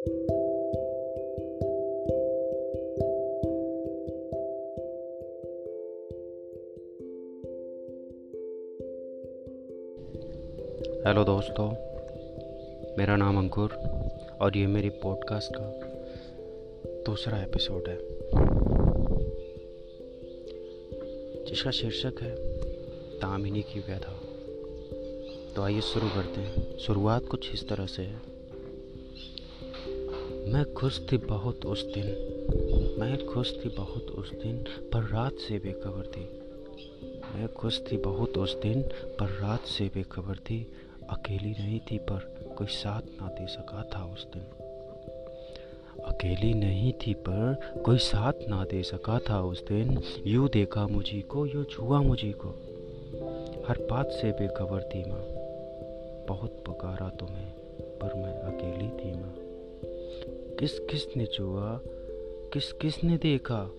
Hello दोस्तों, मेरा नाम अंकुर और ये मेरी पॉडकास्ट का दूसरा एपिसोड है, जिसका शीर्षक है तामिनी की व्यथा। तो आइए शुरू करते हैं। शुरुआत कुछ इस तरह से है। मैं खुश थी बहुत उस दिन। मैं खुश थी बहुत उस दिन, पर रात से बेखबर थी। मैं खुश थी बहुत उस दिन, पर रात से बेखबर थी। अकेली नहीं थी, पर कोई साथ ना दे सका था उस दिन। अकेली नहीं थी, पर कोई साथ ना दे सका था उस दिन। यूँ देखा मुझी को, यूँ छुआ मुझी को। हर बात से बेखबर थी माँ। बहुत पुकारा तुम्हें, पर मैं अकेली थी माँ। किस किस ने छुआ किस किस ने देखा?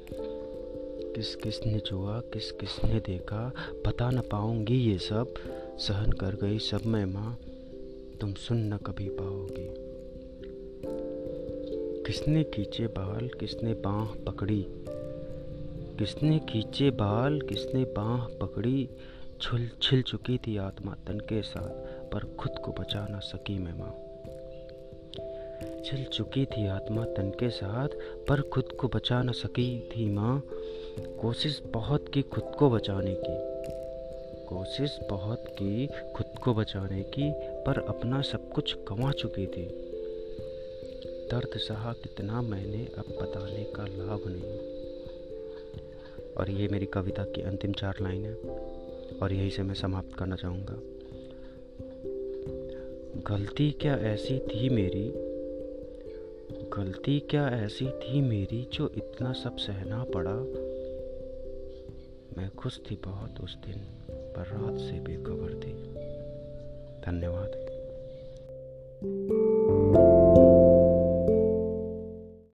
किस किस ने छुआ किस किस ने देखा? बता न पाऊँगी ये सब। सहन कर गई सब मैं माँ। तुम सुन न कभी पाओगी। किसने खींचे बाल? किसने बाह पकड़ी? किसने खींचे बाल? किसने बाह पकड़ी? छुल छिल चुकी थी आत्मा तन के साथ, पर खुद को बचा ना सकी मैं माँ। छिल चुकी थी आत्मा तन के साथ, पर खुद को बचा न सकी थी माँ। कोशिश बहुत की खुद को बचाने की। कोशिश बहुत की खुद को बचाने की, पर अपना सब कुछ गंवा चुकी थी। दर्द सहा कितना मैंने अब बताने का लाभ नहीं। और ये मेरी कविता की अंतिम चार लाइन है, और यही से मैं समाप्त करना चाहूँगा। गलती क्या ऐसी थी मेरी गलती क्या ऐसी थी मेरी जो इतना सब सहना पड़ा? मैं खुश थी बहुत उस दिन, पर रात से बेखबर थी। धन्यवाद।